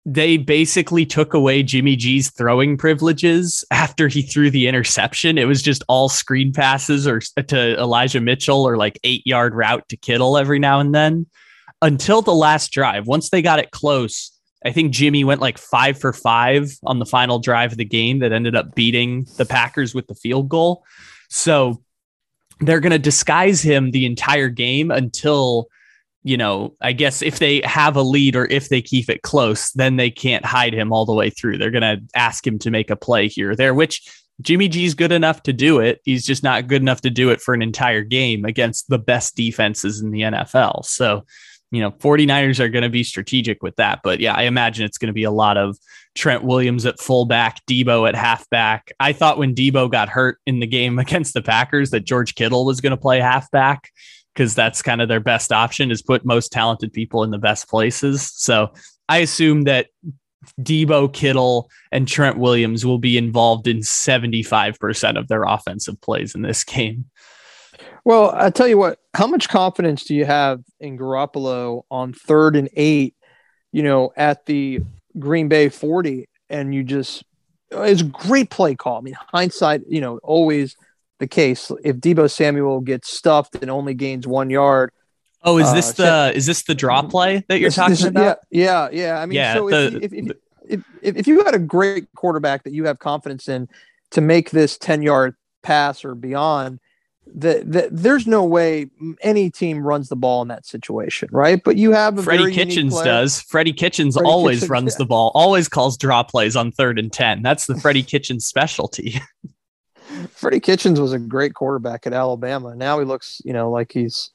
they basically took away Jimmy G's throwing privileges after he threw the interception. It was just all screen passes or to Elijah Mitchell or like eight yard route to Kittle every now and then until the last drive. Once they got it close, I think Jimmy went like five for five on the final drive of the game that ended up beating the Packers with the field goal. So they're going to disguise him the entire game until you know, I guess if they have a lead or if they keep it close, then they can't hide him all the way through. They're going to ask him to make a play here or there, which Jimmy G's good enough to do it. He's just not good enough to do it for an entire game against the best defenses in the NFL. So, you know, 49ers are going to be strategic with that. But yeah, I imagine it's going to be a lot of Trent Williams at fullback, Deebo at halfback. I thought when Deebo got hurt in the game [LAUGHS] against the Packers that George Kittle was going to play halfback because that's kind of their best option is put most talented people in the best places. So I assume that Deebo Kittle and Trent Williams will be involved in 75% of their offensive plays in this game. Well, I tell you what, how much confidence do you have in Garoppolo on third and eight, you know, at the Green Bay 40? And you just, it's a great play call. I mean, hindsight, you know, always – the case. If Deebo Samuel gets stuffed and only gains one yard. Oh, is this uh, the is this the draw play that you're this, talking this, about? Yeah, yeah, yeah. I mean, yeah, so the, if, if, if, if, if you had a great quarterback that you have confidence in to make this 10 yard pass or beyond, that the, there's no way any team runs the ball in that situation, right? But you have a Freddie Kitchens does. Freddie Kitchens Freddie always Kitchens, runs yeah. the ball, always calls draw plays on third and 10. That's the Freddie [LAUGHS] Kitchens specialty. [LAUGHS] Freddie Kitchens was a great quarterback at Alabama. Now he looks, you know, like he's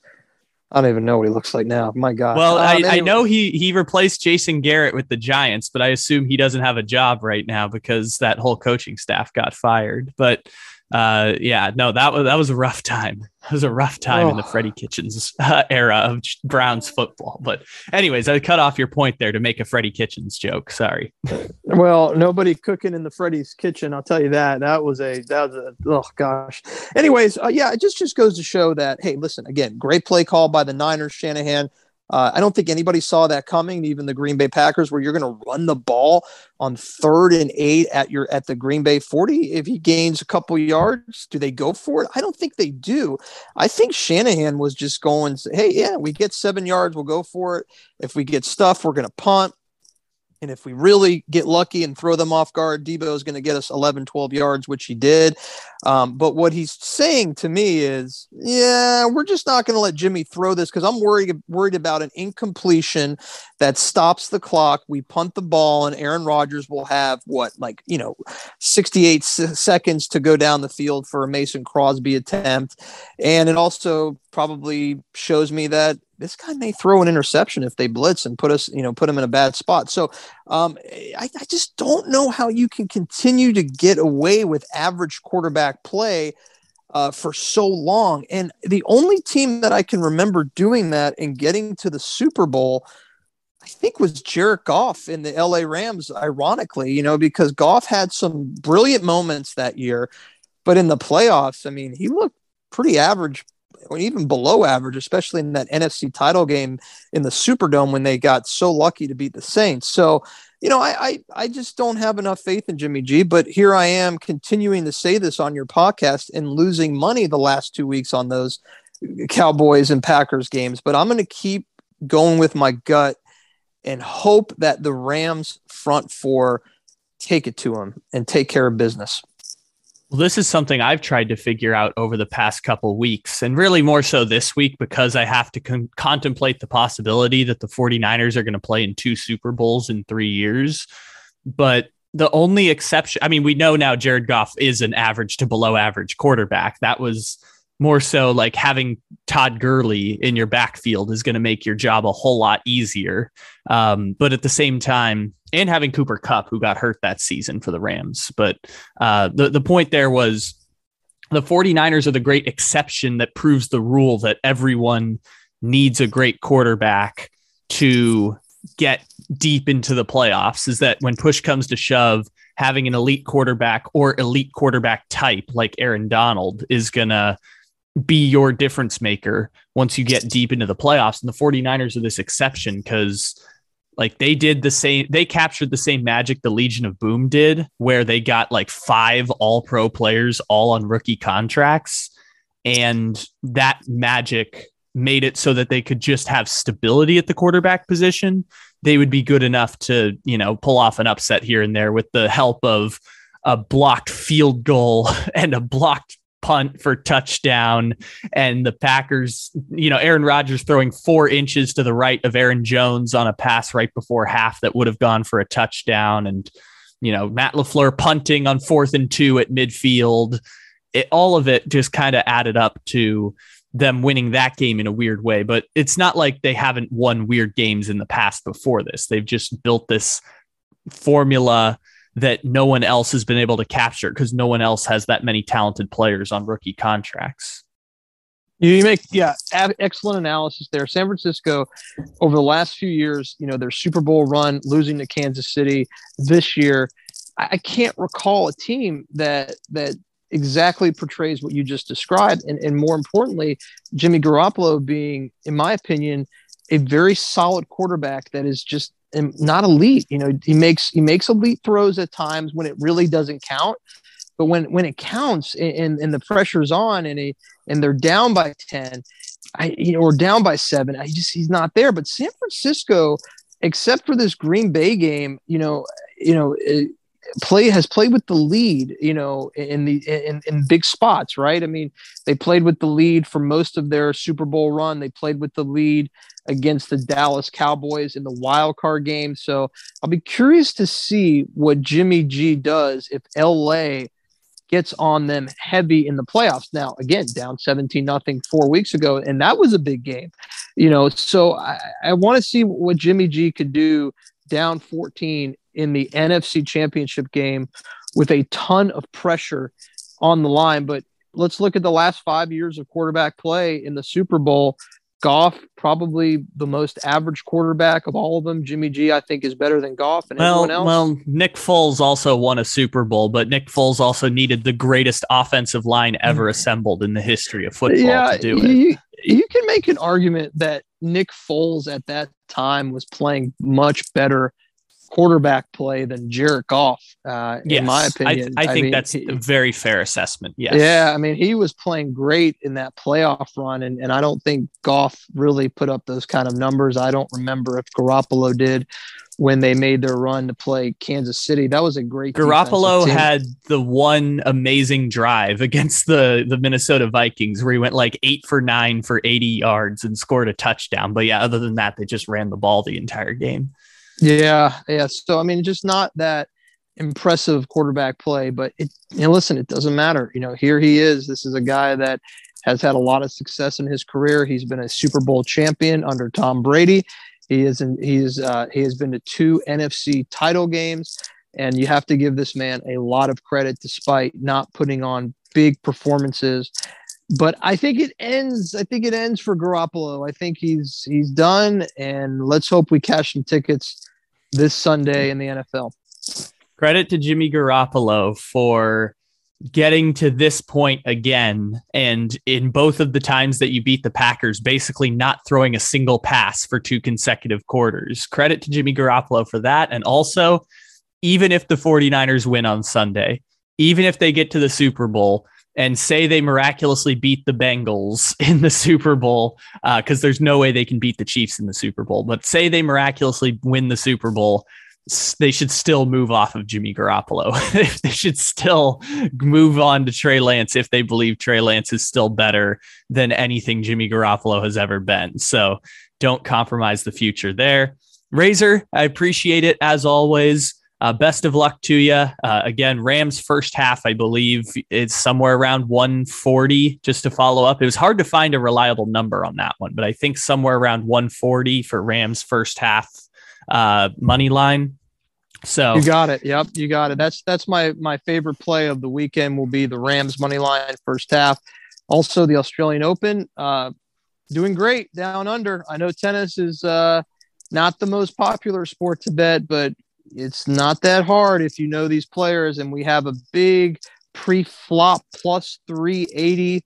I don't even know what he looks like now. My God. Well, um, I, anyway. I know he he replaced Jason Garrett with the Giants, but I assume he doesn't have a job right now because that whole coaching staff got fired. But uh, yeah, no, that was that was a rough time. It was a rough time oh. in the. Freddie Kitchens uh, era of Browns football. But anyways, I cut off your point there to make a Freddie Kitchens joke. Sorry. [LAUGHS] well, nobody cooking in the Freddie's kitchen. I'll tell you that. That was a that was a oh gosh. Anyways, uh, yeah, it just just goes to show that hey, listen again, great play call by the Niners, Shanahan. Uh, I don't think anybody saw that coming, even the Green Bay Packers, where you're going to run the ball on third and eight at your at the Green Bay 40. If he gains a couple yards, do they go for it? I don't think they do. I think Shanahan was just going, hey, yeah, we get seven yards, we'll go for it. If we get stuff, we're going to punt. And if we really get lucky and throw them off guard, Deebo is going to get us 11, 12 yards, which he did. Um, but what he's saying to me is, yeah, we're just not going to let Jimmy throw this because I'm worried worried about an incompletion that stops the clock. We punt the ball, and Aaron Rodgers will have what, like you know, 68 s- seconds to go down the field for a Mason Crosby attempt, and it also probably shows me that this guy may throw an interception if they blitz and put us, you know, put him in a bad spot. So um, I, I just don't know how you can continue to get away with average quarterback play uh, for so long. And the only team that I can remember doing that and getting to the Super Bowl, I think, was Jared Goff in the LA Rams, ironically, you know, because Goff had some brilliant moments that year. But in the playoffs, I mean, he looked pretty average or even below average, especially in that NFC title game in the Superdome when they got so lucky to beat the Saints. So, you know, I, I, I just don't have enough faith in Jimmy G. But here I am continuing to say this on your podcast and losing money the last two weeks on those Cowboys and Packers games. But I'm going to keep going with my gut and hope that the Rams front four take it to them and take care of business. This is something I've tried to figure out over the past couple weeks, and really more so this week because I have to con- contemplate the possibility that the 49ers are going to play in two Super Bowls in three years. But the only exception, I mean, we know now Jared Goff is an average to below average quarterback. That was more so like having Todd Gurley in your backfield is going to make your job a whole lot easier. Um, but at the same time, and having Cooper Kupp, who got hurt that season for the Rams. But uh, the, the point there was the 49ers are the great exception that proves the rule that everyone needs a great quarterback to get deep into the playoffs is that when push comes to shove, having an elite quarterback or elite quarterback type like Aaron Donald is going to be your difference maker once you get deep into the playoffs. And the 49ers are this exception because like they did the same, they captured the same magic the Legion of Boom did, where they got like five all pro players all on rookie contracts. And that magic made it so that they could just have stability at the quarterback position. They would be good enough to, you know, pull off an upset here and there with the help of a blocked field goal [LAUGHS] and a blocked punt for touchdown and the Packers, you know, Aaron Rodgers throwing four inches to the right of Aaron Jones on a pass right before half that would have gone for a touchdown. And, you know, Matt LaFleur punting on fourth and two at midfield. It, all of it just kind of added up to them winning that game in a weird way. But it's not like they haven't won weird games in the past before this. They've just built this formula that no one else has been able to capture because no one else has that many talented players on rookie contracts. You make yeah, excellent analysis there. San Francisco, over the last few years, you know their Super Bowl run, losing to Kansas City this year. I can't recall a team that that exactly portrays what you just described, and and more importantly, Jimmy Garoppolo being, in my opinion, a very solid quarterback that is just not elite. You know, he makes he makes elite throws at times when it really doesn't count. But when when it counts and, and the pressure's on and he, and they're down by 10, I you know, or down by seven, I just he's not there. But San Francisco, except for this Green Bay game, you know, you know, play has played with the lead, you know, in the in, in big spots, right? I mean, they played with the lead for most of their Super Bowl run. They played with the lead against the Dallas Cowboys in the wild card game. So I'll be curious to see what Jimmy G does if LA gets on them heavy in the playoffs. Now, again, down 17 nothing four weeks ago, and that was a big game. You know, so I, I want to see what Jimmy G could do down 14 in the NFC championship game with a ton of pressure on the line. But let's look at the last five years of quarterback play in the Super Bowl. Goff, probably the most average quarterback of all of them. Jimmy G, I think, is better than Goff and well, everyone else. Well, Nick Foles also won a Super Bowl, but Nick Foles also needed the greatest offensive line ever mm. assembled in the history of football yeah, to do it. You, you can make an argument that Nick Foles at that time was playing much better quarterback play than Jared Goff, uh, yes, in my opinion. I, I think mean, that's he, a very fair assessment. Yes. Yeah. I mean, he was playing great in that playoff run, and, and I don't think Goff really put up those kind of numbers. I don't remember if Garoppolo did when they made their run to play Kansas City. That was a great. Garoppolo had the one amazing drive against the the Minnesota Vikings where he went like eight for nine for 80 yards and scored a touchdown. But yeah, other than that, they just ran the ball the entire game. Yeah, yeah. So I mean, just not that impressive quarterback play, but it. You know, listen, it doesn't matter. You know, here he is. This is a guy that has had a lot of success in his career. He's been a Super Bowl champion under Tom Brady. He is in, he's uh, he has been to two NFC title games, and you have to give this man a lot of credit despite not putting on big performances. But I think it ends. I think it ends for Garoppolo. I think he's he's done, and let's hope we cash some tickets this Sunday in the NFL. Credit to Jimmy Garoppolo for getting to this point again and in both of the times that you beat the Packers basically not throwing a single pass for two consecutive quarters. Credit to Jimmy Garoppolo for that and also even if the 49ers win on Sunday, even if they get to the Super Bowl and say they miraculously beat the Bengals in the Super Bowl because uh, there's no way they can beat the Chiefs in the Super Bowl, but say they miraculously win the Super Bowl they should still move off of Jimmy Garoppolo. [LAUGHS] they should still move on to Trey Lance if they believe Trey Lance is still better than anything Jimmy Garoppolo has ever been. So don't compromise the future there. Razor, I appreciate it as always. Uh, best of luck to you. Uh, again, Rams first half, I believe, it's somewhere around 140. Just to follow up, it was hard to find a reliable number on that one, but I think somewhere around 140 for Rams first half uh, money line. So you got it. Yep, you got it. That's that's my my favorite play of the weekend will be the Rams money line first half. Also, the Australian Open, uh, doing great down under. I know tennis is uh, not the most popular sport to bet, but it's not that hard if you know these players. And we have a big pre-flop plus 380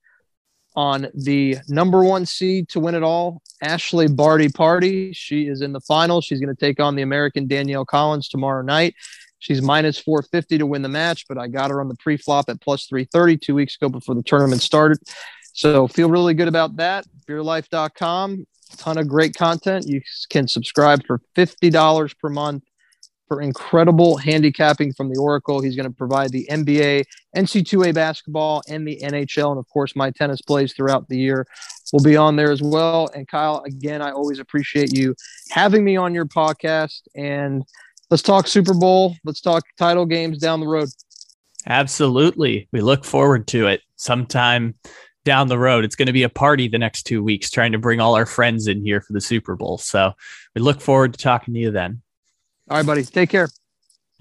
on the number one seed to win it all, Ashley Barty Party. She is in the final. She's going to take on the American Danielle Collins tomorrow night. She's minus 450 to win the match, but I got her on the pre flop at plus 330 two weeks ago before the tournament started. So feel really good about that. Beerlife.com, ton of great content. You can subscribe for $50 per month for incredible handicapping from the Oracle. He's going to provide the NBA, NC2A basketball, and the NHL. And of course, my tennis plays throughout the year will be on there as well. And Kyle, again, I always appreciate you having me on your podcast. And let's talk Super Bowl. Let's talk title games down the road. Absolutely. We look forward to it sometime down the road. It's going to be a party the next two weeks, trying to bring all our friends in here for the Super Bowl. So we look forward to talking to you then. All right, buddy. Take care.